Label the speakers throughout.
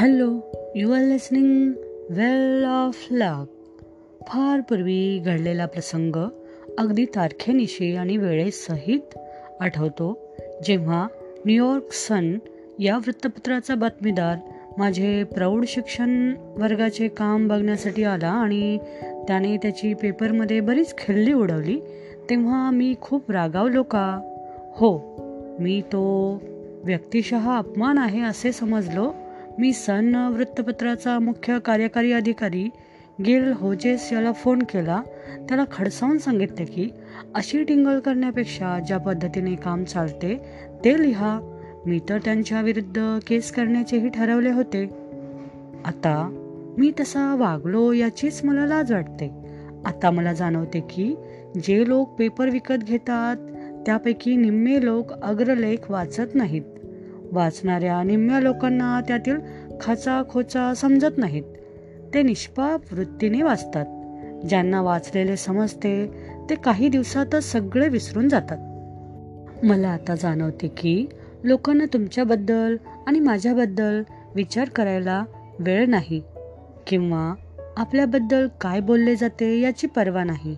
Speaker 1: Hello you are listening well of luck फार पूर्वी घडलेला प्रसंग अगदी तारखेनिशी आणि वेळेसहित आठवतो जेव्हा न्यूयॉर्क सन या वृत्तपत्राचा बातमीदार माझे प्रौढ शिक्षण वर्गाचे काम बघण्यासाठी आला आणि त्याने त्याची पेपरमध्ये बरीच खिल्ली उडवली तेव्हा मी खूप रागावलो का? हो मी तो व्यक्तिशः अपमान आहे असे समजलो मी सन वृत्तपत्राचा मुख्य कार्यकारी अधिकारी गिल होजेस याला फोन केला. त्याला खडसावून सांगितले की अशी टिंगल करण्यापेक्षा ज्या पद्धतीने काम चालते ते लिहा. मी तर त्यांच्या विरुद्ध केस करण्याचेही ठरवले होते. आता मी तसा वागलो याचीच मला लाज वाटते. आता मला जाणवते की जे लोक पेपर विकत घेतात त्यापैकी निम्मे लोक अग्रलेख वाचत नाहीत. वाचणाऱ्या निम्म्या लोकांना त्यातील खाचा खोचा समजत नाहीत. ते निष्पाप वृत्तीने वाचतात. ज्यांना वाचलेले समजते ते काही दिवसातच सगळे विसरून जातात. मला आता जाणवते की लोकांना तुमच्याबद्दल आणि माझ्याबद्दल विचार करायला वेळ नाही किंवा आपल्याबद्दल काय बोलले जाते याची पर्वा नाही.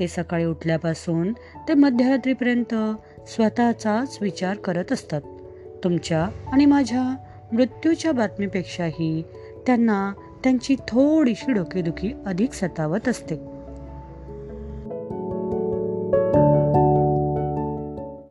Speaker 1: ते सकाळी उठल्यापासून ते मध्यरात्रीपर्यंत स्वतःचाच विचार करत असतात. तुमच्या आणि माझ्या मृत्यूच्या बातमीपेक्षाही त्यांना त्यांची थोडीशी डोकेदुखी अधिक सतावत असते.